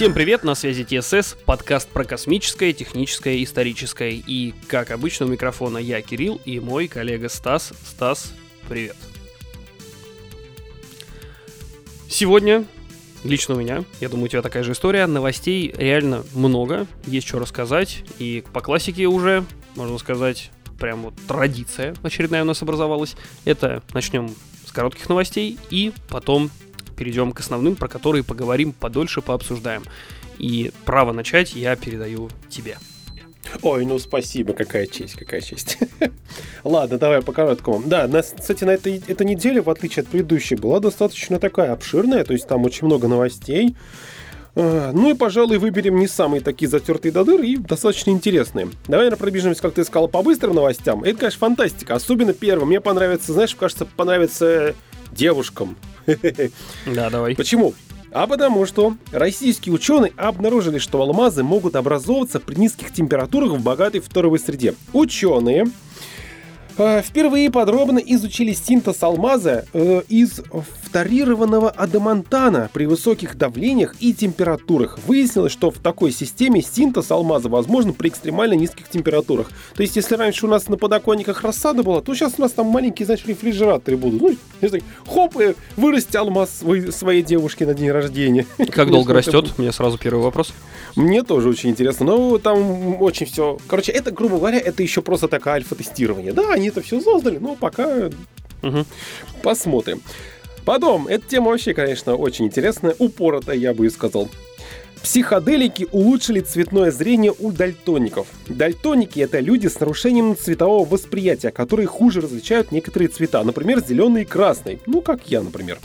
Всем привет, на связи ТСС, подкаст про космическое, техническое, историческое. И, как обычно, у микрофона я, Кирилл, и мой коллега Стас. Стас, привет. Сегодня, лично у меня, я думаю, у тебя такая же история, новостей реально много, есть что рассказать. И по классике уже, можно сказать, прям вот традиция очередная у нас образовалась. Это начнем с коротких новостей и потом перейдем к основным, про которые поговорим подольше, пообсуждаем. И право начать я передаю тебе. Ой, ну спасибо, какая честь, какая честь. Ладно, давай по короткому. Да, нас, кстати, на этой, эта неделя, в отличие от предыдущей, была достаточно такая обширная, то есть там очень много новостей. А, ну и, пожалуй, выберем не самые такие затертые до дыр и достаточно интересные. Давай, наверное, пробежимся, как ты сказал, по быстрым новостям. Это, конечно, фантастика. Особенно первым. Мне понравится, знаешь, кажется, понравится девушкам. Да, давай. Почему? А потому что российские ученые обнаружили, что алмазы могут образовываться при низких температурах в богатой фторовой среде. Ученые Э, впервые подробно изучили синтез алмаза э, из фторированного адамантана при высоких давлениях и температурах. Выяснилось, что в такой системе синтез алмаза возможен при экстремально низких температурах. То есть, если раньше у нас на подоконниках рассада была, то сейчас у нас там маленькие, значит, рефрижераторы будут. Ну, если, хоп, и вырасти алмаз своей, своей девушке на день рождения. Как долго растет? У меня сразу первый вопрос. Мне тоже очень интересно. Но там очень все... Короче, это, грубо говоря, это еще просто такое альфа-тестирование. Да, они это все создали, но пока угу. посмотрим. Потом, эта тема вообще, конечно, очень интересная, упоротая, я бы и сказал. Психоделики улучшили цветное зрение у дальтоников. Дальтоники — это люди с нарушением цветового восприятия, которые хуже различают некоторые цвета, например, зеленый и красный. Ну, как я, например.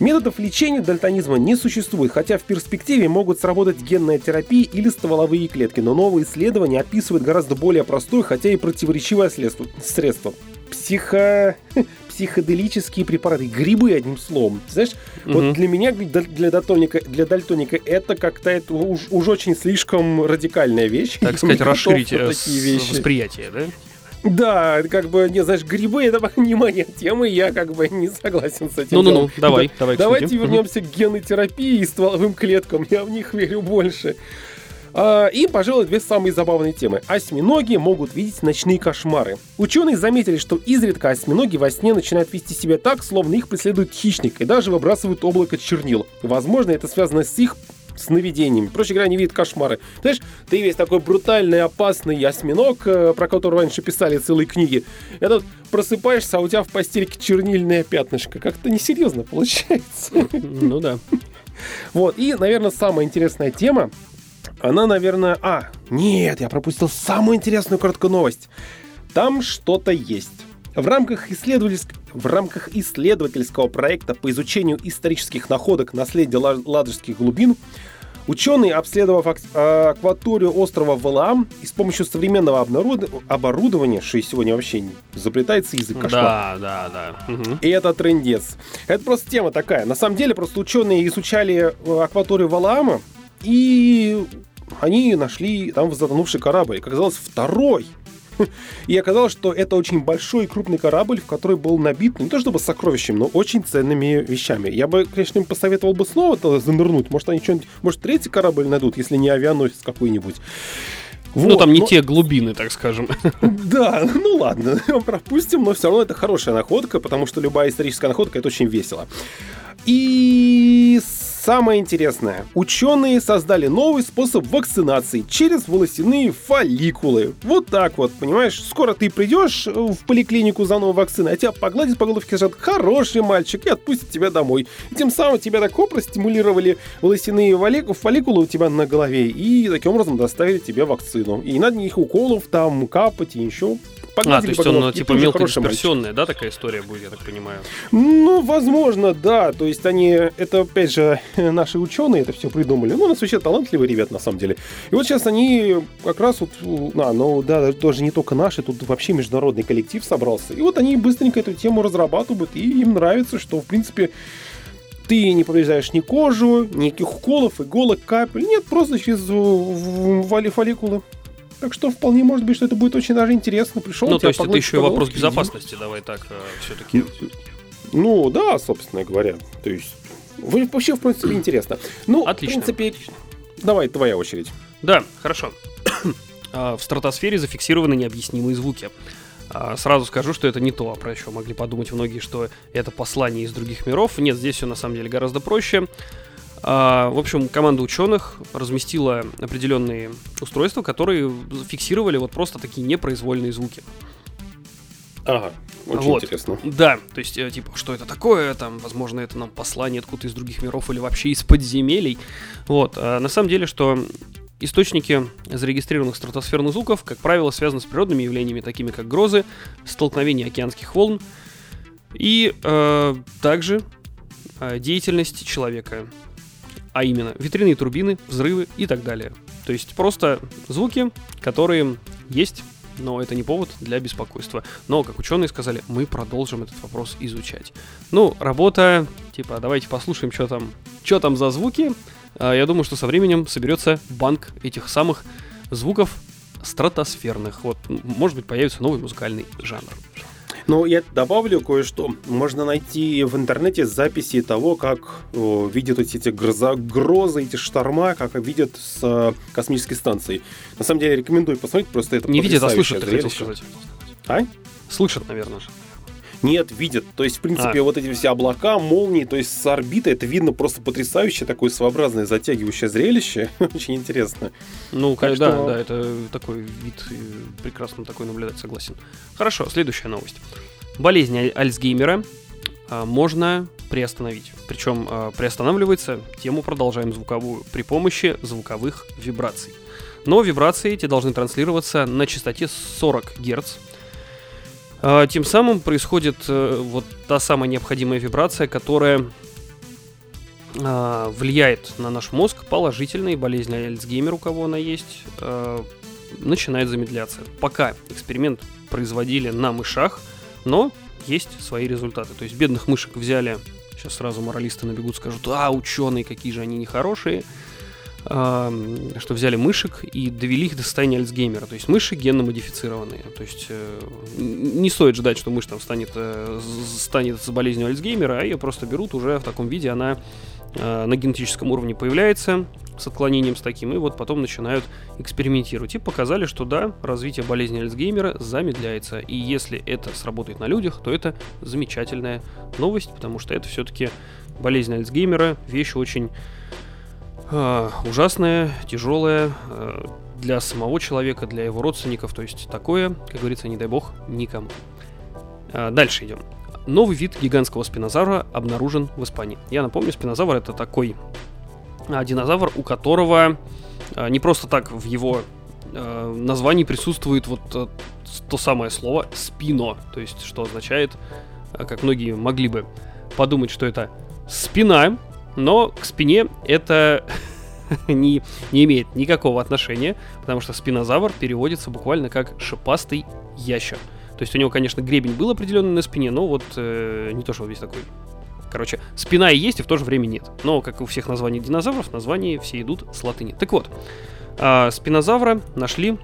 Методов лечения дальтонизма не существует, хотя в перспективе могут сработать генная терапия или стволовые клетки, но новые исследования описывают гораздо более простое, хотя и противоречивое средство. Психо... психоделические препараты, грибы, одним словом. Знаешь, угу. вот для меня, для, дальтоника, для дальтоника, это как-то это уж, уж очень слишком радикальная вещь. Так сказать, расширить э, восприятие, да? Да, как бы, не знаешь, грибы это не моя тема, и я как бы не согласен с этим. Ну-ну-ну, давай, давай. Давайте вернемся к генной терапии и стволовым клеткам. Я в них верю больше. А, и, пожалуй, две самые забавные темы. Осьминоги могут видеть ночные кошмары. Ученые заметили, что изредка осьминоги во сне начинают вести себя так, словно их преследует хищник, и даже выбрасывают облако чернил. Возможно, это связано с их сновидениями. Проще говоря, они видят кошмары. Знаешь, ты весь такой брутальный, опасный осьминог, э, про которого раньше писали целые книги. И тут просыпаешься, а у тебя в постельке чернильное пятнышко. Как-то несерьезно получается. Ну да. Вот, и, наверное, самая интересная тема, она, наверное... А, нет, я пропустил самую интересную короткую новость. Там что-то есть. В рамках, исследовательск... в рамках исследовательского проекта по изучению исторических находок наследия Ладожских глубин Ученые, обследовав акваторию острова Валаам и с помощью современного оборудования, что и сегодня вообще заплетается язык кошмар. Да, да, да. Угу. И это трендец. Это просто тема такая. На самом деле, просто ученые изучали э, акваторию Валаама, и они нашли там затонувший корабль. Как оказалось, второй и оказалось, что это очень большой и крупный корабль, в который был набит не то чтобы сокровищами, но очень ценными вещами. Я бы, конечно, им посоветовал бы снова занырнуть. Может, они что-нибудь, может, третий корабль найдут, если не авианосец какой-нибудь. Ну, вот, ну, там не но... те глубины, так скажем. Да, ну ладно, пропустим, но все равно это хорошая находка, потому что любая историческая находка это очень весело. И Самое интересное, ученые создали новый способ вакцинации через волосяные фолликулы. Вот так вот, понимаешь, скоро ты придешь в поликлинику за новой вакциной, а тебя погладят по головке, скажут, хороший мальчик, и отпустят тебя домой. И тем самым тебя так простимулировали волосяные фолликулы у тебя на голове, и таким образом доставили тебе вакцину. И не надо никаких уколов там капать и еще а, то есть он ну, типа мелкодисперсионная, да, такая история будет, я так понимаю? Ну, возможно, да. То есть они, это опять же наши ученые это все придумали. Ну, у нас вообще талантливые ребята, на самом деле. И вот сейчас они как раз вот, а, ну да, тоже не только наши, тут вообще международный коллектив собрался. И вот они быстренько эту тему разрабатывают, и им нравится, что, в принципе, ты не повреждаешь ни кожу, никаких уколов, иголок, капель. Нет, просто через фолликулы. Так что вполне может быть, что это будет очень даже интересно. Пришел, ну, то есть это еще и вопрос безопасности, давай так, э, все-таки. Ну, да, собственно говоря. То есть, вообще, в принципе, интересно. Ну, Отлично. в принципе, Давай, твоя очередь. Да, хорошо. А, в стратосфере зафиксированы необъяснимые звуки. А, сразу скажу, что это не то, про что могли подумать многие, что это послание из других миров. Нет, здесь все на самом деле гораздо проще. А, в общем, команда ученых разместила определенные устройства, которые фиксировали вот просто такие непроизвольные звуки. Ага, очень вот. интересно. Да, то есть, э, типа, что это такое, там, возможно, это нам послание откуда-то из других миров или вообще из подземелий. Вот, а на самом деле, что Источники зарегистрированных стратосферных звуков, как правило, связаны с природными явлениями, такими как грозы, столкновение океанских волн и э, также э, деятельность человека, а именно ветряные турбины, взрывы и так далее. То есть просто звуки, которые есть, но это не повод для беспокойства. Но, как ученые сказали, мы продолжим этот вопрос изучать. Ну, работа, типа, давайте послушаем, что там, что там за звуки, а, я думаю, что со временем соберется банк этих самых звуков стратосферных. Вот, может быть, появится новый музыкальный жанр. Ну, я добавлю кое-что. Можно найти в интернете записи того, как о, видят эти гроза, грозы, эти шторма, как видят с э, космической станции. На самом деле, рекомендую посмотреть, просто это Не видят, а слышат, ты хотел сказать. А? Слышат, наверное. Нет, видят. То есть, в принципе, а. вот эти все облака, молнии, то есть с орбиты это видно просто потрясающее, такое своеобразное затягивающее зрелище. Очень интересно. Ну, да, что... да, это такой вид, э, прекрасно такой наблюдать, согласен. Хорошо, следующая новость. Болезнь Альцгеймера а, можно приостановить. Причем а, приостанавливается, тему продолжаем звуковую, при помощи звуковых вибраций. Но вибрации эти должны транслироваться на частоте 40 Гц, тем самым происходит э, вот та самая необходимая вибрация, которая а, влияет на наш мозг положительно, и болезнь Альцгеймера, у кого она есть, а, начинает замедляться. Пока эксперимент производили на мышах, но есть свои результаты. То есть бедных мышек взяли, сейчас сразу моралисты набегут, скажут, а, ученые, какие же они нехорошие что взяли мышек и довели их до состояния Альцгеймера. То есть мыши генно модифицированные. То есть э, не стоит ждать, что мышь там станет, э, станет с болезнью Альцгеймера, а ее просто берут уже в таком виде, она э, на генетическом уровне появляется с отклонением с таким, и вот потом начинают экспериментировать. И показали, что да, развитие болезни Альцгеймера замедляется. И если это сработает на людях, то это замечательная новость, потому что это все-таки болезнь Альцгеймера, вещь очень э, ужасное, тяжелое э, для самого человека, для его родственников. То есть такое, как говорится, не дай бог, никому. Э, дальше идем. Новый вид гигантского спинозавра обнаружен в Испании. Я напомню, спинозавр это такой а, динозавр, у которого а, не просто так в его а, названии присутствует вот а, то самое слово спино, то есть что означает, а, как многие могли бы подумать, что это спина, но к спине это не, не имеет никакого отношения, потому что спинозавр переводится буквально как шипастый ящер. То есть у него, конечно, гребень был определенный на спине, но вот э, не то, что он весь такой. Короче, спина и есть, и в то же время нет. Но, как и у всех названий динозавров, названия все идут с латыни. Так вот, э, спинозавра нашли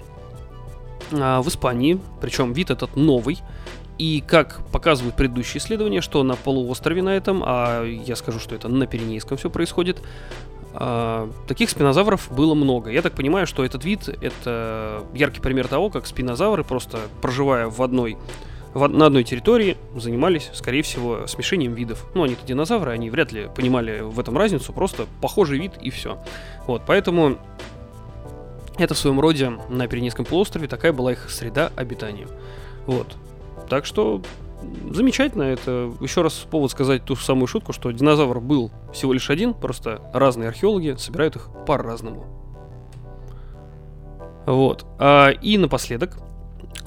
э, в Испании, причем вид этот новый. И как показывают предыдущие исследования, что на полуострове на этом, а я скажу, что это на Пиренейском все происходит, а, таких спинозавров было много. Я так понимаю, что этот вид это яркий пример того, как спинозавры, просто проживая в одной на одной территории занимались, скорее всего, смешением видов. Ну, они-то динозавры, они вряд ли понимали в этом разницу, просто похожий вид и все. Вот, поэтому это в своем роде на Пиренейском полуострове такая была их среда обитания. Вот. Так что замечательно. Это еще раз повод сказать ту самую шутку, что динозавр был всего лишь один, просто разные археологи собирают их по-разному. Вот. А, и напоследок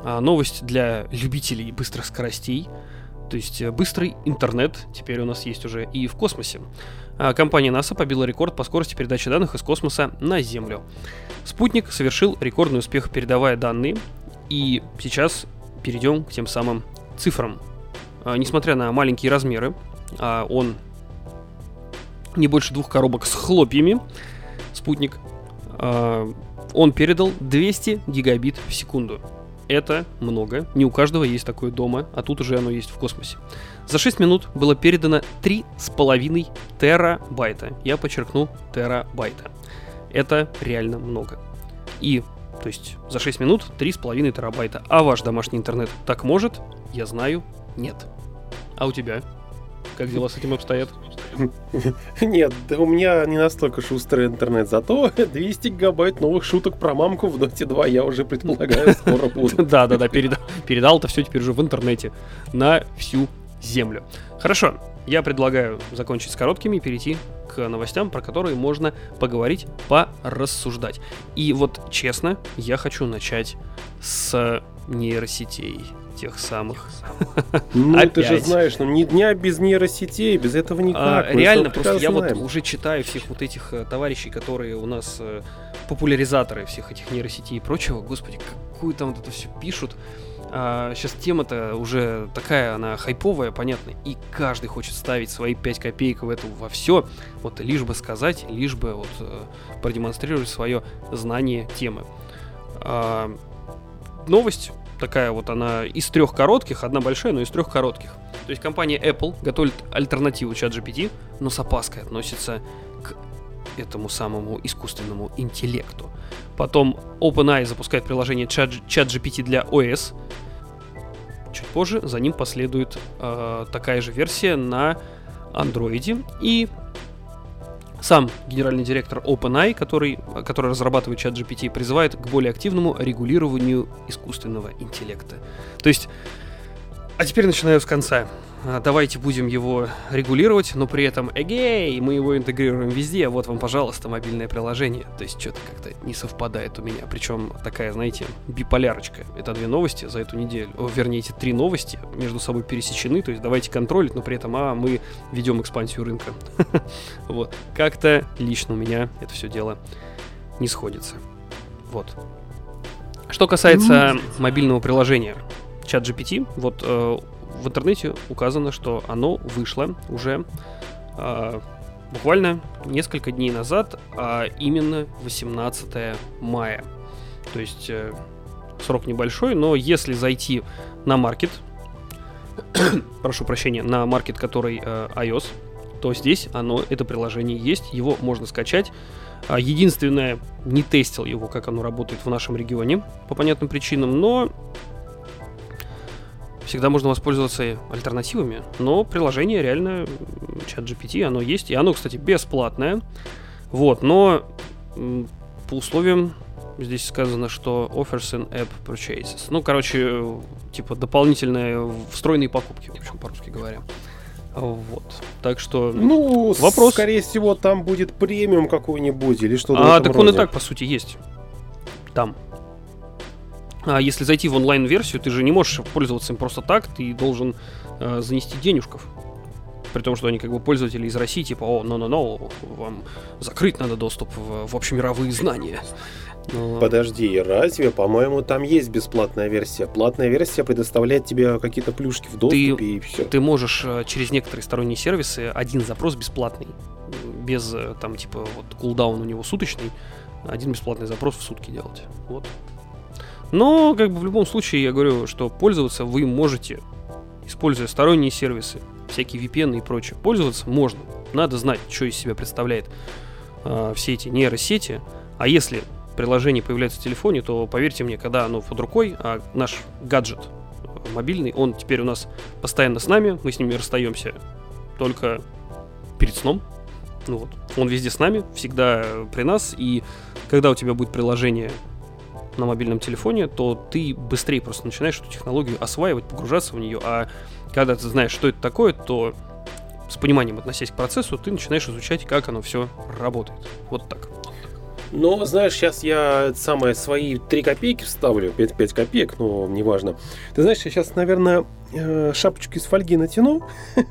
а, новость для любителей быстрых скоростей. То есть э, быстрый интернет теперь у нас есть уже и в космосе. А, компания НАСА побила рекорд по скорости передачи данных из космоса на Землю. Спутник совершил рекордный успех, передавая данные, и сейчас перейдем к тем самым цифрам. А, несмотря на маленькие размеры, а, он не больше двух коробок с хлопьями, спутник, а, он передал 200 гигабит в секунду. Это много, не у каждого есть такое дома, а тут уже оно есть в космосе. За 6 минут было передано 3,5 терабайта. Я подчеркну терабайта. Это реально много. И, то есть, за 6 минут 3,5 терабайта. А ваш домашний интернет так может? Я знаю, нет. А у тебя? Как дела с этим обстоят? Нет, да у меня не настолько шустрый интернет, зато 200 гигабайт новых шуток про мамку в Dota 2 я уже предполагаю скоро буду. Да, да, да, передал это все теперь уже в интернете на всю землю. Хорошо, я предлагаю закончить с короткими и перейти к новостям, про которые можно поговорить, порассуждать. И вот честно, я хочу начать с нейросетей тех самых. Ну, Опять. ты же знаешь, ну ни дня без нейросетей, без этого никак. А, реально, просто я знаем. вот уже читаю всех вот этих э, товарищей, которые у нас э, популяризаторы всех этих нейросетей и прочего. Господи, какую там вот это все пишут. А, сейчас тема-то уже такая, она хайповая, понятно, и каждый хочет ставить свои 5 копеек в это во все, вот лишь бы сказать, лишь бы вот э, продемонстрировать свое знание темы. А, новость такая вот она из трех коротких, одна большая, но из трех коротких. То есть компания Apple готовит альтернативу ChatGPT, но с опаской относится этому самому искусственному интеллекту. Потом OpenAI запускает приложение ChatGPT для OS. Чуть позже за ним последует э, такая же версия на Android. И сам генеральный директор OpenAI, который, который разрабатывает чат GPT, призывает к более активному регулированию искусственного интеллекта. То есть, а теперь начинаю с конца. А, давайте будем его регулировать, но при этом, эгей, мы его интегрируем везде, вот вам, пожалуйста, мобильное приложение. То есть что-то как-то не совпадает у меня. Причем такая, знаете, биполярочка. Это две новости за эту неделю. О, вернее, эти три новости между собой пересечены. То есть давайте контролить, но при этом, а, мы ведем экспансию рынка. Вот. Как-то лично у меня это все дело не сходится. Вот. Что касается ну, мобильного приложения, чат GPT, вот э, в интернете указано, что оно вышло уже э, буквально несколько дней назад, а именно 18 мая. То есть э, срок небольшой, но если зайти на маркет, прошу прощения, на маркет, который э, iOS, то здесь оно, это приложение есть, его можно скачать. А единственное, не тестил его, как оно работает в нашем регионе, по понятным причинам, но всегда можно воспользоваться альтернативами, но приложение реально чат GPT, оно есть, и оно, кстати, бесплатное. Вот, но по условиям здесь сказано, что offers in app purchases. Ну, короче, типа дополнительные встроенные покупки, в общем, по-русски говоря. Вот. Так что ну, вопрос. Скорее всего, там будет премиум какой-нибудь или что-то. А, так роде. он и так, по сути, есть. Там. А если зайти в онлайн-версию, ты же не можешь пользоваться им просто так, ты должен э, занести денежков. При том, что они как бы пользователи из России, типа, о, но-но-но, вам закрыть надо доступ в, в общемировые знания. Но... Подожди, разве, по-моему, там есть бесплатная версия? Платная версия предоставляет тебе какие-то плюшки в доступе ты, и все. Ты можешь э, через некоторые сторонние сервисы один запрос бесплатный, без э, там типа вот кулдаун у него суточный, один бесплатный запрос в сутки делать. Вот. Но, как бы в любом случае, я говорю, что пользоваться вы можете, используя сторонние сервисы, всякие VPN и прочее. Пользоваться можно. Надо знать, что из себя представляет э, все эти нейросети. А если приложение появляется в телефоне, то поверьте мне, когда оно под рукой, а наш гаджет мобильный, он теперь у нас постоянно с нами, мы с ними расстаемся только перед сном. Ну вот. Он везде с нами, всегда при нас, и когда у тебя будет приложение на мобильном телефоне, то ты быстрее просто начинаешь эту технологию осваивать, погружаться в нее, а когда ты знаешь, что это такое, то с пониманием относясь к процессу, ты начинаешь изучать, как оно все работает. Вот так. Но, знаешь, сейчас я самые свои 3 копейки вставлю, 5, 5 копеек, но неважно. Ты знаешь, я сейчас, наверное, э, шапочку из фольги натяну,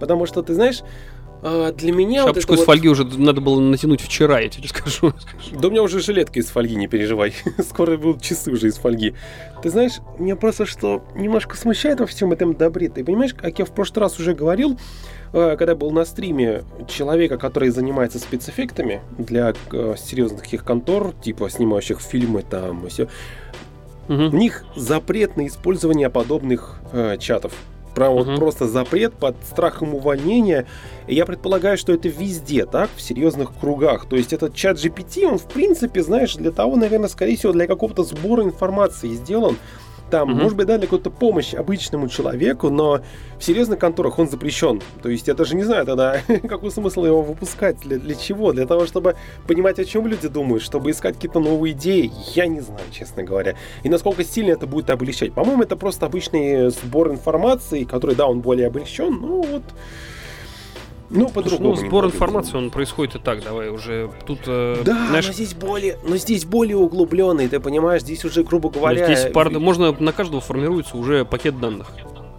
потому что, ты знаешь, а, для меня Шапочку вот из фольги уже надо было натянуть вчера, я тебе скажу. Да у меня уже жилетка из фольги, не переживай. Скоро будут часы уже из фольги. Ты знаешь, меня просто что немножко смущает во всем этом добре. Ты понимаешь, как я в прошлый раз уже говорил, э, когда был на стриме человека, который занимается спецэффектами для э, серьезных таких контор, типа снимающих фильмы там и все. Угу. У них запрет на использование подобных э, чатов Прям вот просто запрет под страхом увольнения. И я предполагаю, что это везде, так, в серьезных кругах. То есть этот чат GPT, он в принципе, знаешь, для того, наверное, скорее всего, для какого-то сбора информации сделан там, угу. может быть, дали какую-то помощь обычному человеку, но в серьезных конторах он запрещен. То есть я даже не знаю тогда, какой смысл его выпускать, для, для чего? Для того, чтобы понимать, о чем люди думают, чтобы искать какие-то новые идеи, я не знаю, честно говоря. И насколько сильно это будет облегчать. По-моему, это просто обычный сбор информации, который, да, он более облегчен, ну вот... Ну, по-другому. Ну, сбор информации, он происходит и так, давай уже тут... Э, да, знаешь... но здесь более, но здесь более углубленный, ты понимаешь, здесь уже, грубо говоря... Но здесь пар... можно, на каждого формируется уже пакет данных.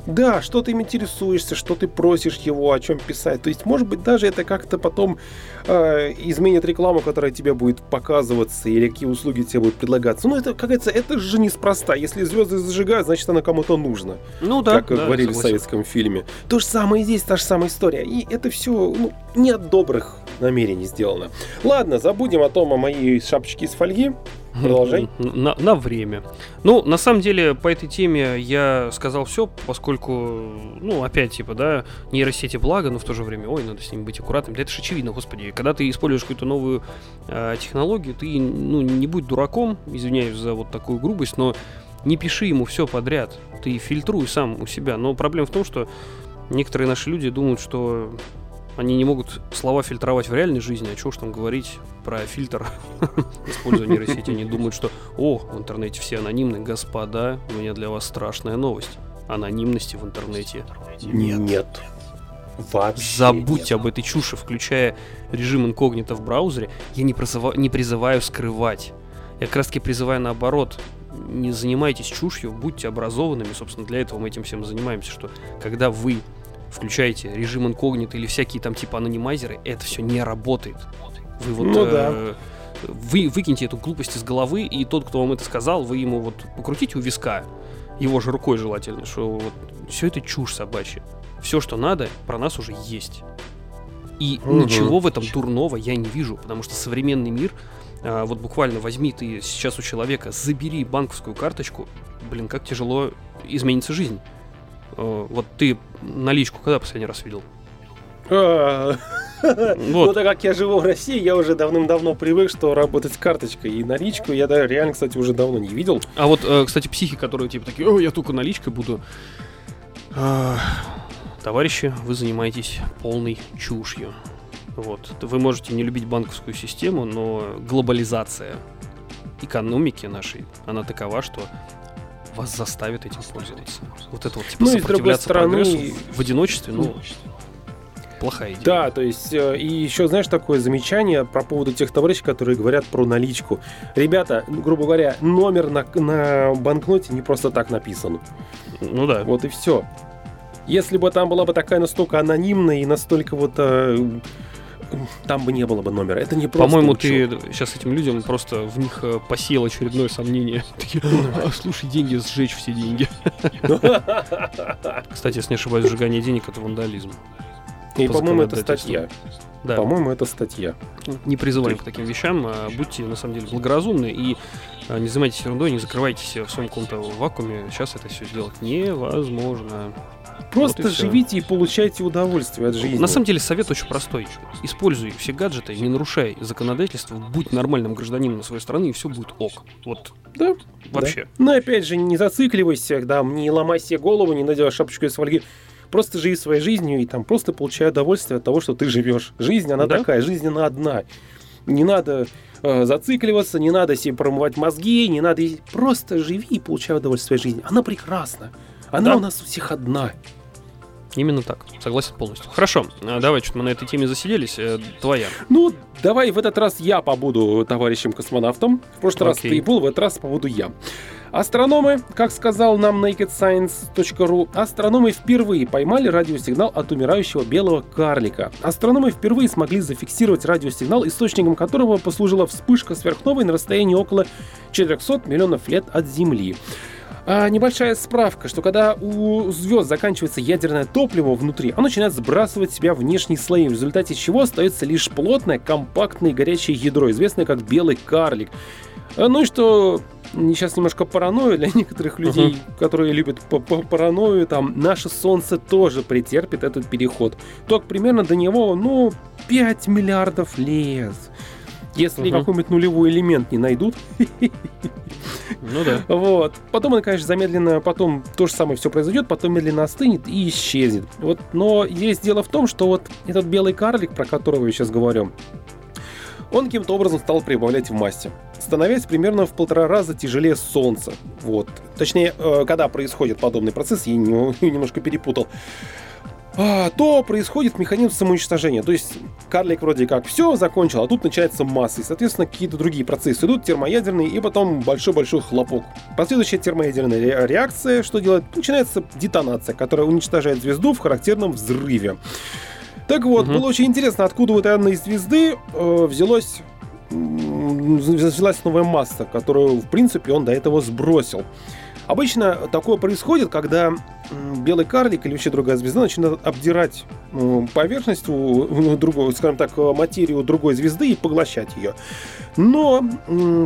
Да, что ты им интересуешься, что ты просишь его, о чем писать. То есть, может быть, даже это как-то потом э, изменит рекламу, которая тебе будет показываться, или какие услуги тебе будут предлагаться. Ну, это, как говорится, это же неспроста. Если звезды зажигают, значит, она кому-то нужна. Ну да. Как да, говорили в советском фильме. То же самое и здесь, та же самая история. И это все ну, не от добрых намерений сделано. Ладно, забудем о том, о моей шапочке из фольги. Продолжай. На, на время. Ну, на самом деле, по этой теме я сказал все, поскольку, ну, опять, типа, да, нейросети благо, но в то же время, ой, надо с ними быть аккуратным. Да это же очевидно, господи. Когда ты используешь какую-то новую э, технологию, ты, ну, не будь дураком, извиняюсь за вот такую грубость, но не пиши ему все подряд. Ты фильтруй сам у себя. Но проблема в том, что некоторые наши люди думают, что они не могут слова фильтровать в реальной жизни, а что уж там говорить про фильтр использования нейросети. Они думают, что «О, в интернете все анонимны, господа, у меня для вас страшная новость. Анонимности в интернете нет». Нет. Вообще Забудьте нет. об этой чуши, включая режим инкогнито в браузере. Я не, призыва, не призываю скрывать. Я как раз таки призываю наоборот. Не занимайтесь чушью, будьте образованными. Собственно, для этого мы этим всем занимаемся, что когда вы включаете режим инкогнито или всякие там типа анонимайзеры, это все не работает. Вы вот ну, да. э, вы выкиньте эту глупость из головы, и тот, кто вам это сказал, вы ему вот покрутите у виска, его же рукой желательно, что вот все это чушь собачья. Все, что надо, про нас уже есть. И угу. ничего в этом дурного я не вижу, потому что современный мир, а, вот буквально возьми ты сейчас у человека, забери банковскую карточку, блин, как тяжело изменится жизнь. Э, вот ты наличку когда последний раз видел? А, вот. Ну, так как я живу в России, я уже давным-давно привык, что работать с карточкой и наличку я да, реально, кстати, уже давно не видел. А вот, э, кстати, психи, которые типа такие, о, я только наличкой буду. А, товарищи, вы занимаетесь полной чушью. Вот. Вы можете не любить банковскую систему, но глобализация экономики нашей, она такова, что вас заставит этим пользоваться. Вот это вот, типа, ну, сопротивляться стороны... прогрессу в одиночестве, ну, плохая идея. Да, то есть, э, и еще, знаешь, такое замечание по поводу тех товарищей, которые говорят про наличку. Ребята, грубо говоря, номер на, на банкноте не просто так написан. Ну да. Вот и все. Если бы там была бы такая настолько анонимная и настолько вот э, там бы не было бы номера. Это не просто По-моему, ты сейчас этим людям просто в них э, посеял очередное сомнение. Такие, а, слушай, деньги, сжечь все деньги. Кстати, если не ошибаюсь, сжигание денег — это вандализм. И, по-моему, это статья. Да. По-моему, это статья. Не призываем к таким вещам, а будьте, на самом деле, благоразумны и а, не занимайтесь ерундой, не закрывайтесь в своем каком-то вакууме. Сейчас это все сделать невозможно. Просто вот и живите и получайте удовольствие от жизни. На самом деле совет очень простой. Используй все гаджеты, не нарушай законодательство, будь нормальным гражданином своей страны, и все будет ок. Вот. Да. Вообще. Да. Но опять же, не зацикливайся, да, не ломай себе голову, не надевай шапочку из фольги. Просто живи своей жизнью и там просто получай удовольствие от того, что ты живешь. Жизнь, она да? такая, жизнь она одна. Не надо э, зацикливаться, не надо себе промывать мозги, не надо... Просто живи и получай удовольствие от жизни. Она прекрасна. Она да. у нас у всех одна. Именно так, согласен полностью. Хорошо, а, давай, что мы на этой теме засиделись. Э, твоя. Ну, давай в этот раз я побуду товарищем космонавтом. В прошлый Окей. раз ты был, в этот раз побуду я. Астрономы, как сказал нам nakedscience.ru, астрономы впервые поймали радиосигнал от умирающего белого карлика. Астрономы впервые смогли зафиксировать радиосигнал, источником которого послужила вспышка сверхновой на расстоянии около 400 миллионов лет от Земли. А, небольшая справка, что когда у звезд заканчивается ядерное топливо внутри, оно начинает сбрасывать в себя внешние слои, в результате чего остается лишь плотное, компактное горячее ядро, известное как белый карлик. А, ну и что сейчас немножко паранойя для некоторых людей, uh-huh. которые любят паранойю, там, наше Солнце тоже претерпит этот переход. Только примерно до него, ну, 5 миллиардов лет. Если угу. какой-нибудь нулевой элемент не найдут. Ну да. Вот. Потом он, конечно, замедленно, потом то же самое все произойдет, потом медленно остынет и исчезнет. Вот. Но есть дело в том, что вот этот белый карлик, про которого я сейчас говорю, он каким-то образом стал прибавлять в массе, становясь примерно в полтора раза тяжелее Солнца. Вот. Точнее, э, когда происходит подобный процесс, я немножко перепутал. А, то происходит механизм самоуничтожения. То есть карлик вроде как все закончил, а тут начинается масса. И, соответственно, какие-то другие процессы идут, термоядерные, и потом большой-большой хлопок. Последующая термоядерная реакция, что делает? Начинается детонация, которая уничтожает звезду в характерном взрыве. Так вот, угу. было очень интересно, откуда вот этой звезды э, взялось взялась новая масса, которую, в принципе, он до этого сбросил. Обычно такое происходит, когда белый карлик или вообще другая звезда начинает обдирать поверхность другой, скажем так, материю другой звезды и поглощать ее. Но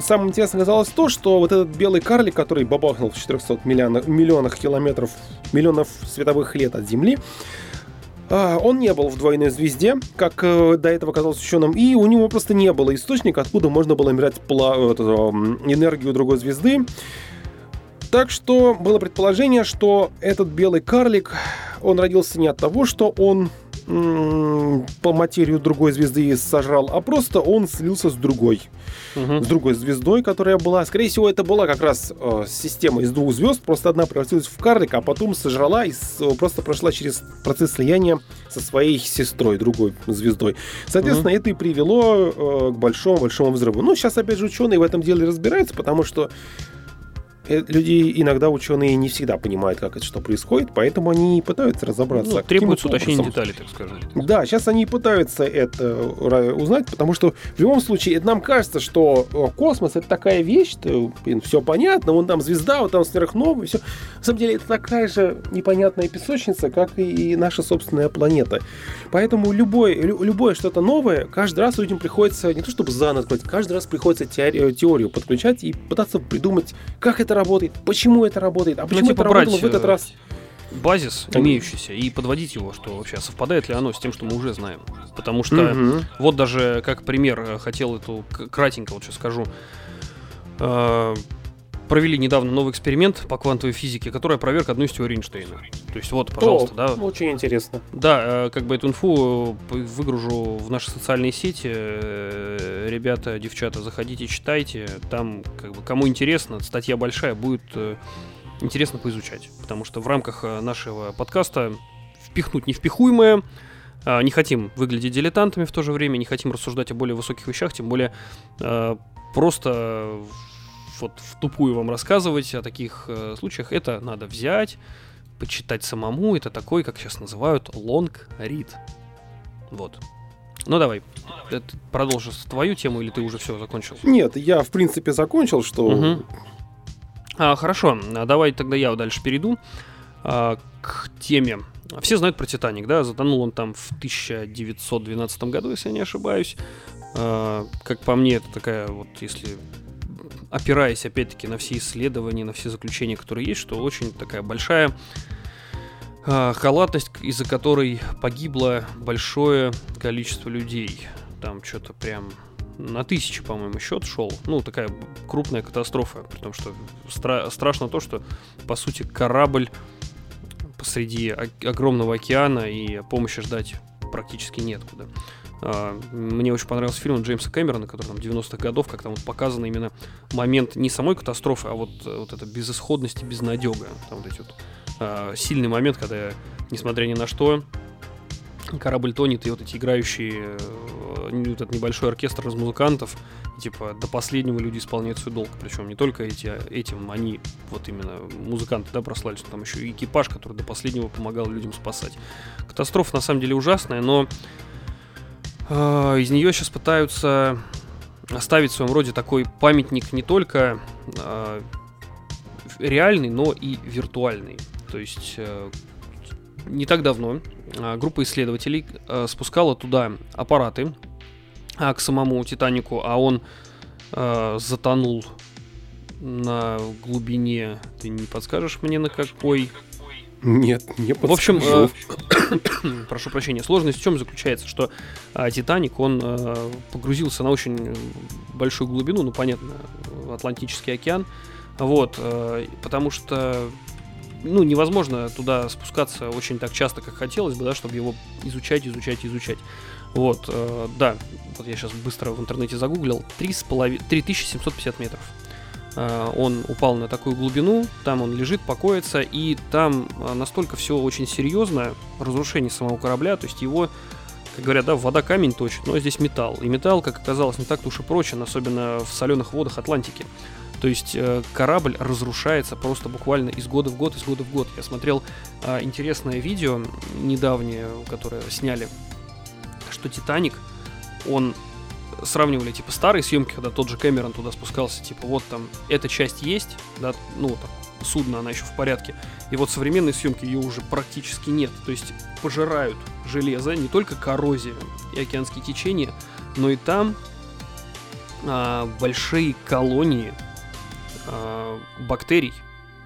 самое интересное оказалось то, что вот этот белый карлик, который бабахнул в 400 миллионах, миллионах километров, миллионов световых лет от Земли, а, он не был в двойной звезде, как э, до этого казалось ученым, и у него просто не было источника, откуда можно было набирать энергию другой звезды. Так что было предположение, что этот белый карлик, он родился не от того, что он по материю другой звезды сожрал, а просто он слился с другой. Угу. С другой звездой, которая была. Скорее всего, это была как раз э, система из двух звезд. Просто одна превратилась в карлика, а потом сожрала и с, просто прошла через процесс слияния со своей сестрой, другой звездой. Соответственно, угу. это и привело э, к большому-большому взрыву. Ну, сейчас, опять же, ученые в этом деле разбираются, потому что Э, люди, иногда ученые не всегда понимают, как это что происходит, поэтому они пытаются разобраться. Ну, требуется уточнение деталей, так скажем. Да, сейчас они пытаются это э, узнать, потому что в любом случае это нам кажется, что э, космос это такая вещь, что все понятно, вон там звезда, вот там сверхновая, все. На самом деле это такая же непонятная песочница, как и наша собственная планета. Поэтому любое, любое что-то новое, каждый раз людям приходится не то чтобы заново открыть, каждый раз приходится теорию подключать и пытаться придумать, как это это работает, почему это работает, а ну, почему ну, типа это работало в этот раз. Базис имеющийся и подводить его, что вообще совпадает ли оно с тем, что мы уже знаем. Потому что угу. вот даже как пример э, хотел эту кратенько вот сейчас скажу. Э, провели недавно новый эксперимент по квантовой физике, который проверка одной из теорий Эйнштейна. То есть вот, пожалуйста, О, да. Очень интересно. Да, э, как бы эту инфу выгружу в наши социальные сети. Ребята, девчата, заходите, читайте. Там, как бы, кому интересно, статья большая, будет э, интересно поизучать. Потому что в рамках э, нашего подкаста впихнуть невпихуемое, не хотим выглядеть дилетантами в то же время, не хотим рассуждать о более высоких вещах, тем более просто вот в тупую вам рассказывать о таких э, случаях. Это надо взять, почитать самому. Это такой, как сейчас называют, long read. Вот. Ну давай, это продолжишь твою тему или ты уже все закончил? Нет, я в принципе закончил, что... Угу. А, хорошо, а давай тогда я дальше перейду а, к теме. Все знают про Титаник, да? Затонул он там в 1912 году, если я не ошибаюсь. А, как по мне, это такая вот, если опираясь опять-таки на все исследования, на все заключения, которые есть, что очень такая большая э, халатность, из-за которой погибло большое количество людей. Там что-то прям на тысячи, по-моему, счет шел. Ну, такая крупная катастрофа. При том, что стра- страшно то, что, по сути, корабль посреди огромного океана и помощи ждать практически неоткуда. Мне очень понравился фильм Джеймса Кэмерона, который там 90-х годов, как там вот показан именно момент не самой катастрофы, а вот, вот эта безысходность и безнадега. Там вот эти вот а, сильный момент, когда, несмотря ни на что, корабль тонет, и вот эти играющие, э, вот этот небольшой оркестр из музыкантов, типа, до последнего люди исполняют свой долг. Причем не только эти, этим они, вот именно музыканты, да, прославились, но там еще и экипаж, который до последнего помогал людям спасать. Катастрофа на самом деле ужасная, но а, из нее сейчас пытаются оставить в своем роде такой памятник не только э, реальный, но и виртуальный. То есть э, не так давно э, группа исследователей э, спускала туда аппараты э, к самому Титанику, а он э, затонул на глубине, ты не подскажешь мне на какой? Нет, не подскажу. В общем, э, прошу прощения, сложность в чем заключается, что э, Титаник, он э, погрузился на очень большую глубину, ну, понятно, Атлантический океан, вот, э, потому что ну, невозможно туда спускаться очень так часто, как хотелось бы, да, чтобы его изучать, изучать, изучать. Вот, э, да, вот я сейчас быстро в интернете загуглил, 3,5, 3750 метров. Э, он упал на такую глубину, там он лежит, покоится, и там э, настолько все очень серьезно, разрушение самого корабля, то есть его, как говорят, да, вода камень точит, но здесь металл. И металл, как оказалось, не так-то уж и прочен, особенно в соленых водах Атлантики. То есть э, корабль разрушается просто буквально из года в год, из года в год. Я смотрел интересное видео недавнее, которое сняли, что Титаник, он сравнивали типа старые съемки, когда тот же Кэмерон туда спускался, типа вот там эта часть есть, да, ну там судно, она еще в порядке. И вот современные съемки ее уже практически нет. То есть пожирают железо, не только коррозия и океанские течения, но и там а, большие колонии э, бактерий,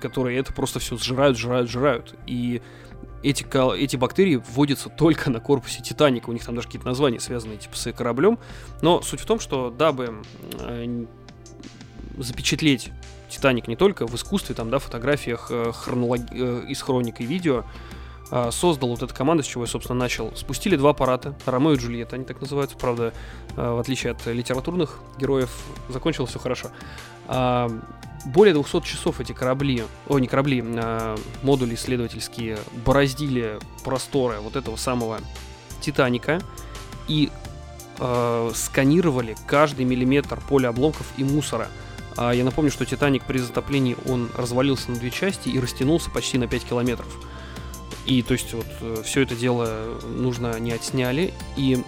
которые это просто все сжирают, сжирают, сжирают. И эти, эти бактерии вводятся только на корпусе Титаника. У них там даже какие-то названия связаны типа с кораблем. Но суть в том, что дабы э, запечатлеть Титаник не только в искусстве, там, да, фотографиях э, хронолог... э, из хроник и видео, создал вот эта команда, с чего я, собственно, начал. Спустили два аппарата, Ромео и Джульетта, они так называются, правда, э, в отличие от литературных героев, закончилось все хорошо. Э, более 200 часов эти корабли, о, не корабли, а модули исследовательские бороздили просторы вот этого самого Титаника и э, сканировали каждый миллиметр поля обломков и мусора. А я напомню, что Титаник при затоплении он развалился на две части и растянулся почти на 5 километров. И то есть вот э, все это дело нужно не отсняли. И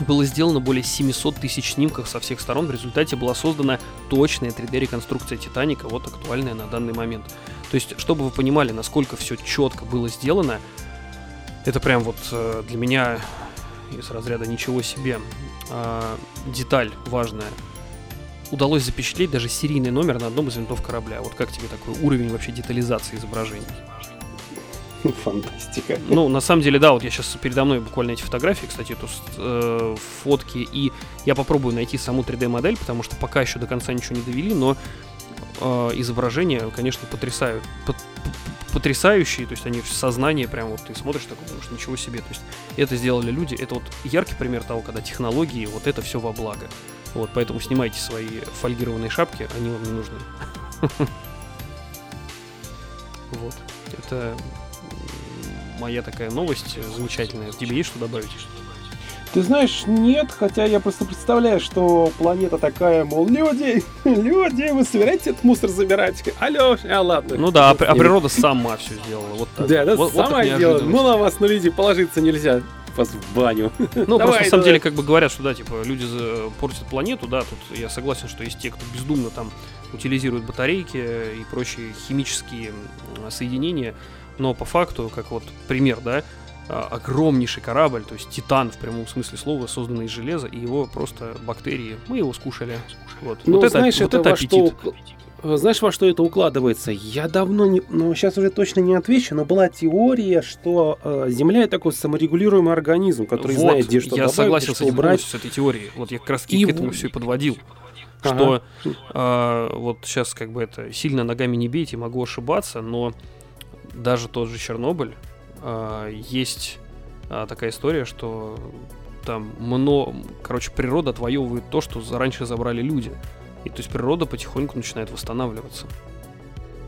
было сделано более 700 тысяч снимков со всех сторон. В результате была создана точная 3D-реконструкция Титаника, вот актуальная на данный момент. То есть, чтобы вы понимали, насколько все четко было сделано, это прям вот э, для меня из разряда ничего себе э, деталь важная. Удалось запечатлеть даже серийный номер на одном из винтов корабля. Вот как тебе такой уровень вообще детализации изображений? Фантастика. Ну, на самом деле, да, вот я сейчас передо мной буквально эти фотографии, кстати, это э, фотки, и я попробую найти саму 3D-модель, потому что пока еще до конца ничего не довели, но э, изображения, конечно, потрясают. потрясающие, то есть они в сознании прям вот ты смотришь такой, потому что ничего себе, то есть это сделали люди, это вот яркий пример того, когда технологии, вот это все во благо. Вот, поэтому снимайте свои фольгированные шапки, они вам не нужны. Вот. Это моя такая новость замечательная. Тебе есть что добавить? Ты знаешь, нет, хотя я просто представляю, что планета такая, мол, люди, люди, вы собираете этот мусор забирать? Алло, а ладно. Ну да, а, а природа сама все сделала. Вот так. Да, да, вот, сама вот сделала. Ну на вас, на людей положиться нельзя вас в баню. Ну, давай, просто на самом деле, как бы говорят, что да, типа, люди портят планету, да, тут я согласен, что есть те, кто бездумно там утилизирует батарейки и прочие химические соединения, но по факту, как вот пример, да, а, огромнейший корабль, то есть титан в прямом смысле слова, созданный из железа, и его просто бактерии, мы его скушали. Вот, ну, вот знаешь, это, вот это, это аппетит. Что, знаешь, во что это укладывается? Я давно не... Ну, сейчас уже точно не отвечу, но была теория, что э, Земля — это такой саморегулируемый организм, который вот, знает, где что я добавить, согласен что с, убрать. с этой теорией. Вот я как раз и к этому все и подводил. Ага. Что э, вот сейчас как бы это сильно ногами не бейте, могу ошибаться, но даже тот же Чернобыль, э, есть э, такая история, что там много, короче, природа отвоевывает то, что раньше забрали люди. И то есть природа потихоньку начинает восстанавливаться.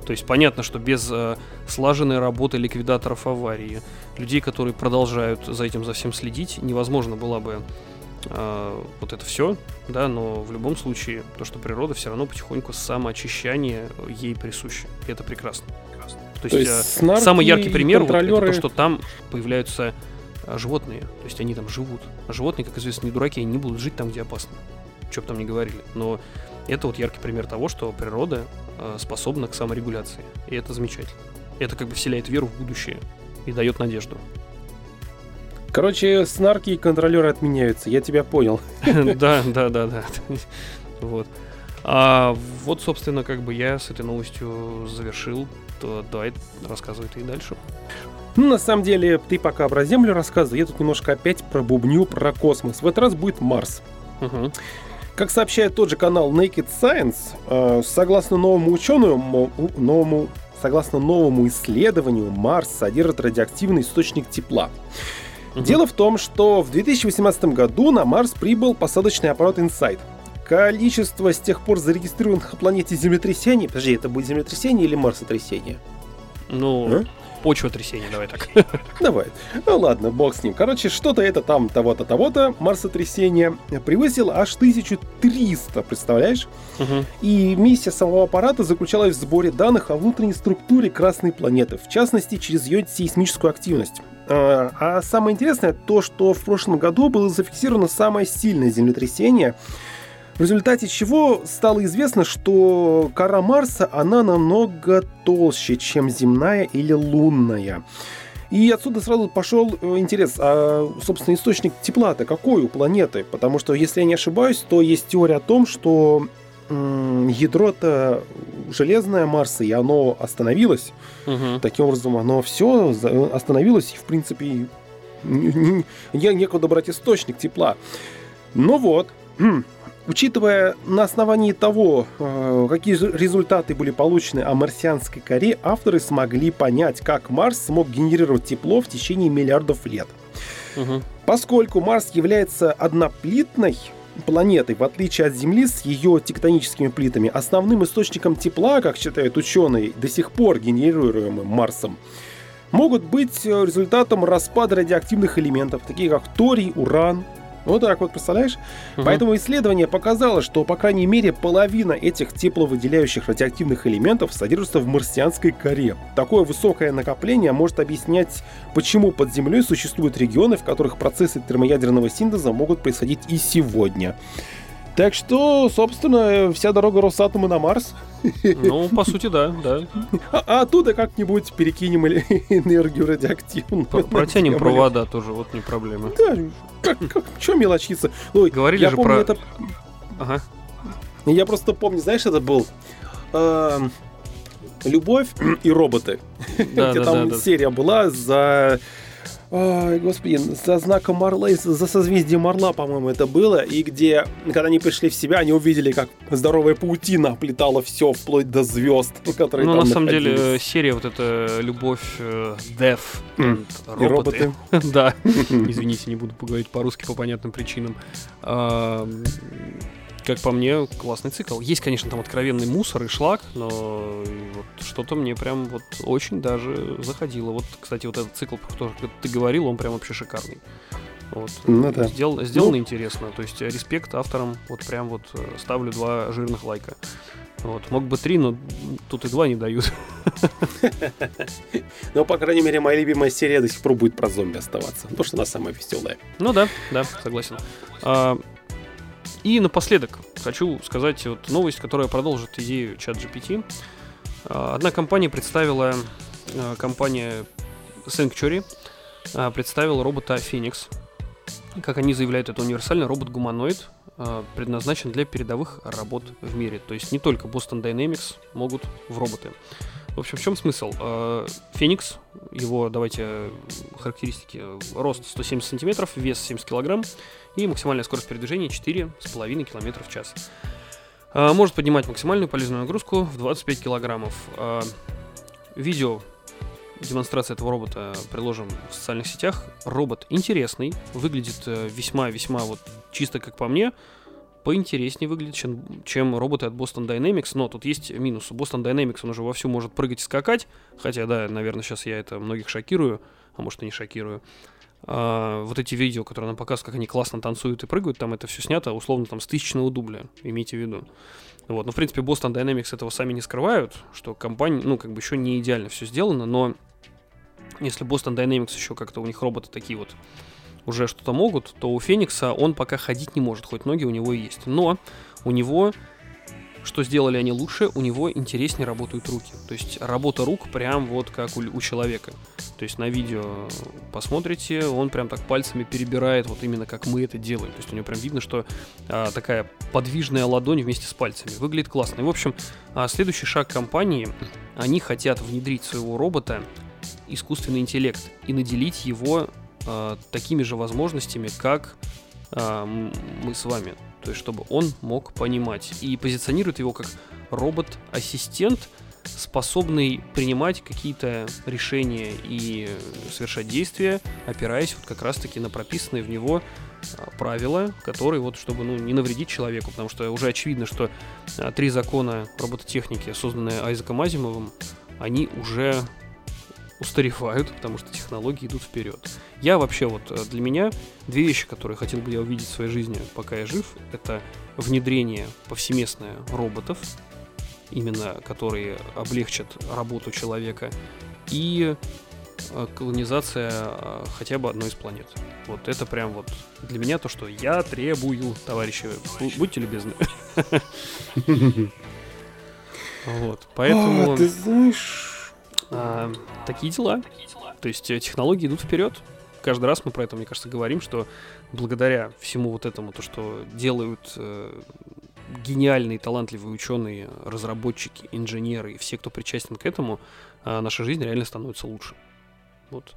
То есть понятно, что без э, слаженной работы ликвидаторов аварии, людей, которые продолжают за этим за всем следить, невозможно было бы э, вот это все, да, но в любом случае то, что природа все равно потихоньку самоочищание ей присуще. И это прекрасно. То, то есть, есть э, самый яркий пример контролеры... вот, это то, что там появляются а, животные. То есть они там живут. А животные, как известно, не дураки, они не будут жить там, где опасно. Что бы там ни говорили. Но это вот яркий пример того, что природа э, способна к саморегуляции. И это замечательно. Это как бы вселяет веру в будущее и дает надежду. Короче, снарки и контролеры отменяются, я тебя понял. Да, да, да, да. Вот. А вот, собственно, как бы я с этой новостью завершил. То давай рассказывай ты и дальше. Ну, на самом деле, ты пока про Землю рассказывай, я тут немножко опять про бубню про космос. В этот раз будет Марс. Угу. Как сообщает тот же канал Naked Science, э, согласно новому ученому, новому, согласно новому исследованию, Марс содержит радиоактивный источник тепла. Угу. Дело в том, что в 2018 году на Марс прибыл посадочный аппарат Insight. Количество с тех пор зарегистрированных на планете землетрясений... Подожди, это будет землетрясение или марсотрясение? Ну, а? почвотрясение, давай так. Давай. Ну ладно, бог с ним. Короче, что-то это там того-то, того-то, марсотрясение превысило аж 1300, представляешь? Угу. И миссия самого аппарата заключалась в сборе данных о внутренней структуре Красной планеты, в частности, через ее сейсмическую активность. А, а самое интересное то, что в прошлом году было зафиксировано самое сильное землетрясение – в результате чего стало известно, что кора Марса, она намного толще, чем земная или лунная. И отсюда сразу пошел э, интерес, а, собственно, источник тепла-то какой у планеты? Потому что, если я не ошибаюсь, то есть теория о том, что ядро-то железное Марса, и оно остановилось. Угу. Таким образом, оно все остановилось, и, в принципе, не, не, некуда брать источник тепла. Ну вот, Учитывая на основании того, э, какие результаты были получены о марсианской коре, авторы смогли понять, как Марс смог генерировать тепло в течение миллиардов лет. Угу. Поскольку Марс является одноплитной планетой, в отличие от Земли с ее тектоническими плитами, основным источником тепла, как считают ученые, до сих пор генерируемым Марсом, могут быть результатом распада радиоактивных элементов, таких как торий, уран, вот так вот, представляешь? Угу. Поэтому исследование показало, что, по крайней мере, половина этих тепловыделяющих радиоактивных элементов содержится в марсианской коре. Такое высокое накопление может объяснять, почему под землей существуют регионы, в которых процессы термоядерного синтеза могут происходить и сегодня. Так что, собственно, вся дорога Росатома на Марс. Ну, по сути, да, да. А, а оттуда как-нибудь перекинем энергию радиоактивную. Протянем провода тоже, вот не проблема. Да, как, как, что мелочиться? Ой, Говорили я же помню, про... это... Ага. Я просто помню, знаешь, это был... Э, Любовь и роботы. Да, Где да, там да, серия была за Ой, господи, за знаком Орла, за созвездием Орла, по-моему, это было, и где, когда они пришли в себя, они увидели, как здоровая паутина оплетала все, вплоть до звезд, которые Ну, на самом находились. деле, серия вот эта «Любовь», э, «Death», mm. роботы. роботы. да, извините, не буду поговорить по-русски по понятным причинам как по мне, классный цикл. Есть, конечно, там откровенный мусор и шлак, но вот что-то мне прям вот очень даже заходило. Вот, кстати, вот этот цикл, про который ты говорил, он прям вообще шикарный. Вот. Ну, да. Сдел, сделано ну, интересно. То есть респект авторам. Вот прям вот э, ставлю два жирных лайка. Вот. Мог бы три, но тут и два не дают. Ну, по крайней мере, моя любимая серия до сих пор будет про зомби оставаться. Потому что она самая веселая. Ну да, да, согласен. И напоследок хочу сказать вот новость, которая продолжит идею чат GPT. А, одна компания представила, а, компания Sanctuary а, представила робота Phoenix. Как они заявляют, это универсальный робот-гуманоид, предназначен для передовых работ в мире. То есть не только Boston Dynamics могут в роботы. В общем, в чем смысл? Феникс, его, давайте, характеристики. Рост 170 сантиметров, вес 70 килограмм, и максимальная скорость передвижения 4,5 км в час. А, может поднимать максимальную полезную нагрузку в 25 килограммов. А, видео демонстрация этого робота приложим в социальных сетях. Робот интересный, выглядит э, весьма-весьма вот чисто как по мне, поинтереснее выглядит, чем, чем роботы от Boston Dynamics, но тут есть минус. Boston Dynamics, он уже вовсю может прыгать и скакать, хотя, да, наверное, сейчас я это многих шокирую, а может и не шокирую. Uh, вот эти видео, которые нам показывают, как они классно танцуют и прыгают, там это все снято условно там с тысячного дубля, имейте в виду. Вот, но в принципе Boston Dynamics этого сами не скрывают, что компания, ну как бы еще не идеально все сделано, но если Boston Dynamics еще как-то у них роботы такие вот уже что-то могут, то у Феникса он пока ходить не может, хоть ноги у него есть. Но у него что сделали они лучше, у него интереснее работают руки. То есть работа рук прям вот как у, у человека. То есть на видео посмотрите, он прям так пальцами перебирает, вот именно как мы это делаем. То есть у него прям видно, что а, такая подвижная ладонь вместе с пальцами. Выглядит классно. И, в общем, а, следующий шаг компании, они хотят внедрить своего робота искусственный интеллект и наделить его а, такими же возможностями, как а, мы с вами. То есть, чтобы он мог понимать. И позиционирует его как робот-ассистент, способный принимать какие-то решения и совершать действия, опираясь вот как раз-таки на прописанные в него а, правила, которые вот чтобы ну, не навредить человеку, потому что уже очевидно, что а, три закона робототехники, созданные Айзеком Азимовым, они уже устаревают, потому что технологии идут вперед. Я вообще вот э, для меня две вещи, которые хотел бы я увидеть в своей жизни, пока я жив, это внедрение повсеместное роботов, именно которые облегчат работу человека, и э, колонизация э, хотя бы одной из планет. Вот это прям вот для меня то, что я требую, товарищи. Будьте любезны. Вот, поэтому... А, ты знаешь, а, такие дела. То есть э, технологии идут вперед. Каждый раз мы про это, мне кажется, говорим, что благодаря всему вот этому, то, что делают э, гениальные, талантливые ученые, разработчики, инженеры и все, кто причастен к этому, э, наша жизнь реально становится лучше. Вот.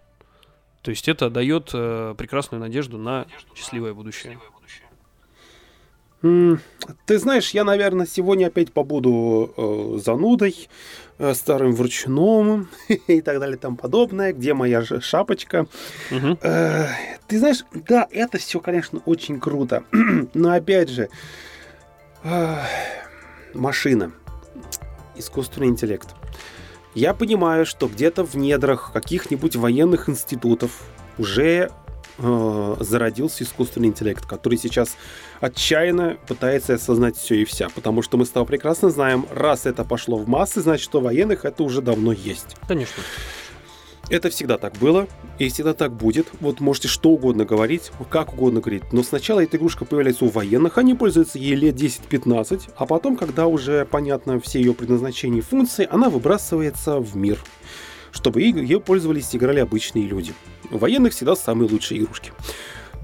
То есть это дает э, прекрасную надежду на счастливое будущее. Ты знаешь, я, наверное, сегодня опять побуду э, занудой, старым вручном и так далее и тому подобное. Где моя же шапочка? Угу. Э, ты знаешь, да, это все, конечно, очень круто. Но опять же, э, машина, искусственный интеллект. Я понимаю, что где-то в недрах каких-нибудь военных институтов уже э, зародился искусственный интеллект, который сейчас отчаянно пытается осознать все и вся. Потому что мы с тобой прекрасно знаем, раз это пошло в массы, значит, что военных это уже давно есть. Конечно. Это всегда так было, и всегда так будет. Вот можете что угодно говорить, как угодно говорить. Но сначала эта игрушка появляется у военных, они пользуются ей лет 10-15, а потом, когда уже понятно все ее предназначение и функции, она выбрасывается в мир чтобы ее пользовались и играли обычные люди. У военных всегда самые лучшие игрушки.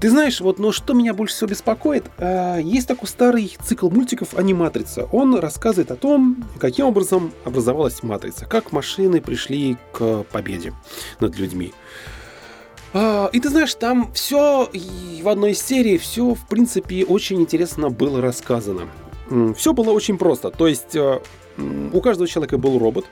Ты знаешь, вот, но что меня больше всего беспокоит, э, есть такой старый цикл мультиков «Аниматрица». Он рассказывает о том, каким образом образовалась матрица, как машины пришли к победе над людьми. А, и ты знаешь, там все в одной из серий, все, в принципе, очень интересно было рассказано. Все было очень просто. То есть э, у каждого человека был робот,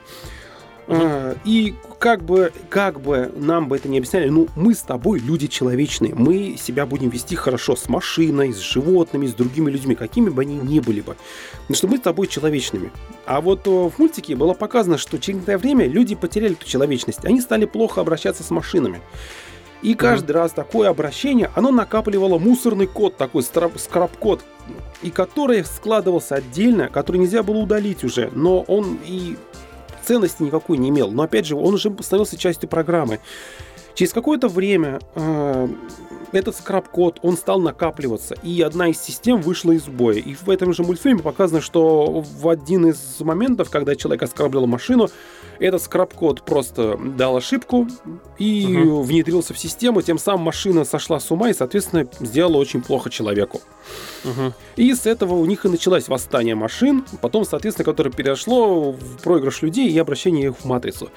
и как бы, как бы нам бы это не объясняли, ну, мы с тобой люди человечные, мы себя будем вести хорошо с машиной, с животными, с другими людьми, какими бы они ни были бы. Потому что мы с тобой человечными. А вот в мультике было показано, что через некоторое время люди потеряли эту человечность, они стали плохо обращаться с машинами. И каждый mm-hmm. раз такое обращение, оно накапливало мусорный код, такой скраб-код, и который складывался отдельно, который нельзя было удалить уже, но он и ценности никакой не имел. Но опять же, он уже становился частью программы. Через какое-то время э, этот скраб-код, он стал накапливаться, и одна из систем вышла из боя. И в этом же мультфильме показано, что в один из моментов, когда человек оскрабливал машину, этот скраб-код просто дал ошибку и угу. внедрился в систему, тем самым машина сошла с ума и, соответственно, сделала очень плохо человеку. Угу. И с этого у них и началось восстание машин, потом, соответственно, которое перешло в проигрыш людей и обращение их в матрицу.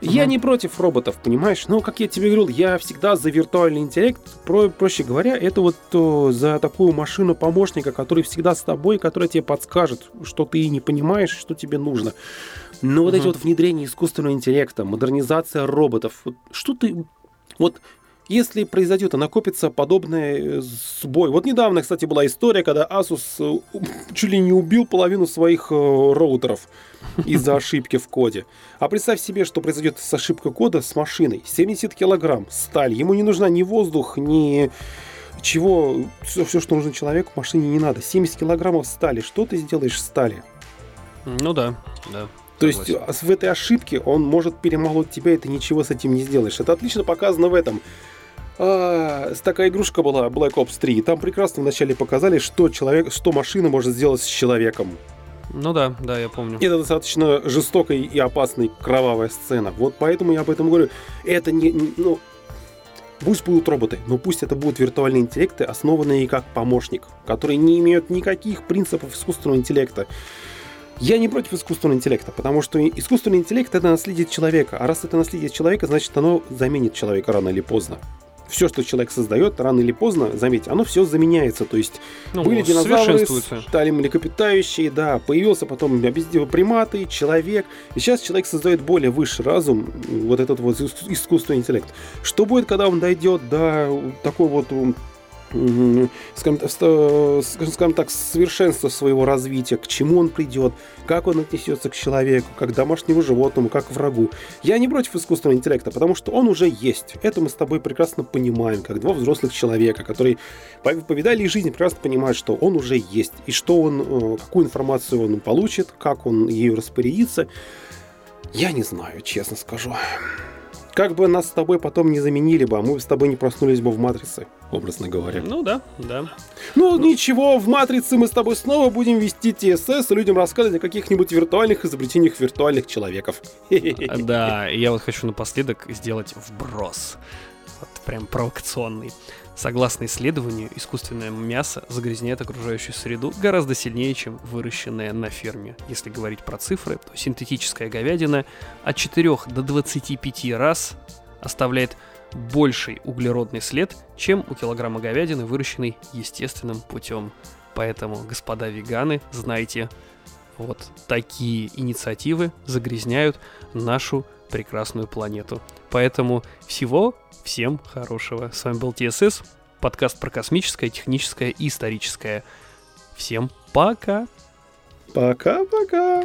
Я не против роботов, понимаешь? Но, как я тебе говорил, я всегда за виртуальный интеллект. Про, проще говоря, это вот то, за такую машину помощника, который всегда с тобой, которая тебе подскажет, что ты не понимаешь, что тебе нужно. Но вот эти вот внедрения искусственного интеллекта, модернизация роботов, что ты... Вот если произойдет и накопится подобный э, сбой. Вот недавно, кстати, была история, когда Asus э, чуть ли не убил половину своих э, роутеров из-за ошибки в коде. А представь себе, что произойдет с ошибкой кода с машиной. 70 килограмм сталь. Ему не нужна ни воздух, ни чего, все, все, что нужно человеку, машине не надо. 70 килограммов стали. Что ты сделаешь стали? Ну да, да. То есть в этой ошибке он может перемолоть тебя, и ты ничего с этим не сделаешь. Это отлично показано в этом. А, такая игрушка была Black Ops 3. Там прекрасно вначале показали, что человек, что машина может сделать с человеком. Ну да, да, я помню. Это достаточно жестокая и опасная кровавая сцена. Вот поэтому я об этом говорю. Это не, ну, Пусть будут роботы, но пусть это будут виртуальные интеллекты, основанные как помощник, которые не имеют никаких принципов искусственного интеллекта. Я не против искусственного интеллекта, потому что искусственный интеллект это наследие человека, а раз это наследие человека, значит оно заменит человека рано или поздно все, что человек создает, рано или поздно, заметьте, оно все заменяется. То есть ну, были динозавры, стали млекопитающие, да, появился потом приматы, человек. И сейчас человек создает более высший разум, вот этот вот искусственный интеллект. Что будет, когда он дойдет до такой вот скажем, скажем так, совершенство своего развития, к чему он придет, как он отнесется к человеку, как к домашнему животному, как к врагу. Я не против искусственного интеллекта, потому что он уже есть. Это мы с тобой прекрасно понимаем, как два взрослых человека, которые повидали жизнь, прекрасно понимают, что он уже есть, и что он, э, какую информацию он получит, как он ею распорядится. Я не знаю, честно скажу. Как бы нас с тобой потом не заменили бы, а мы бы с тобой не проснулись бы в матрице, образно говоря. Ну да, да. Ну, ну ничего, в матрице мы с тобой снова будем вести ТСС и людям рассказывать о каких-нибудь виртуальных изобретениях виртуальных человеков. Да, я вот хочу напоследок сделать вброс. Вот прям провокационный. Согласно исследованию, искусственное мясо загрязняет окружающую среду гораздо сильнее, чем выращенное на ферме. Если говорить про цифры, то синтетическая говядина от 4 до 25 раз оставляет больший углеродный след, чем у килограмма говядины, выращенной естественным путем. Поэтому, господа веганы, знайте, вот такие инициативы загрязняют нашу прекрасную планету. Поэтому всего всем хорошего. С вами был ТСС, подкаст про космическое, техническое и историческое. Всем пока! Пока-пока!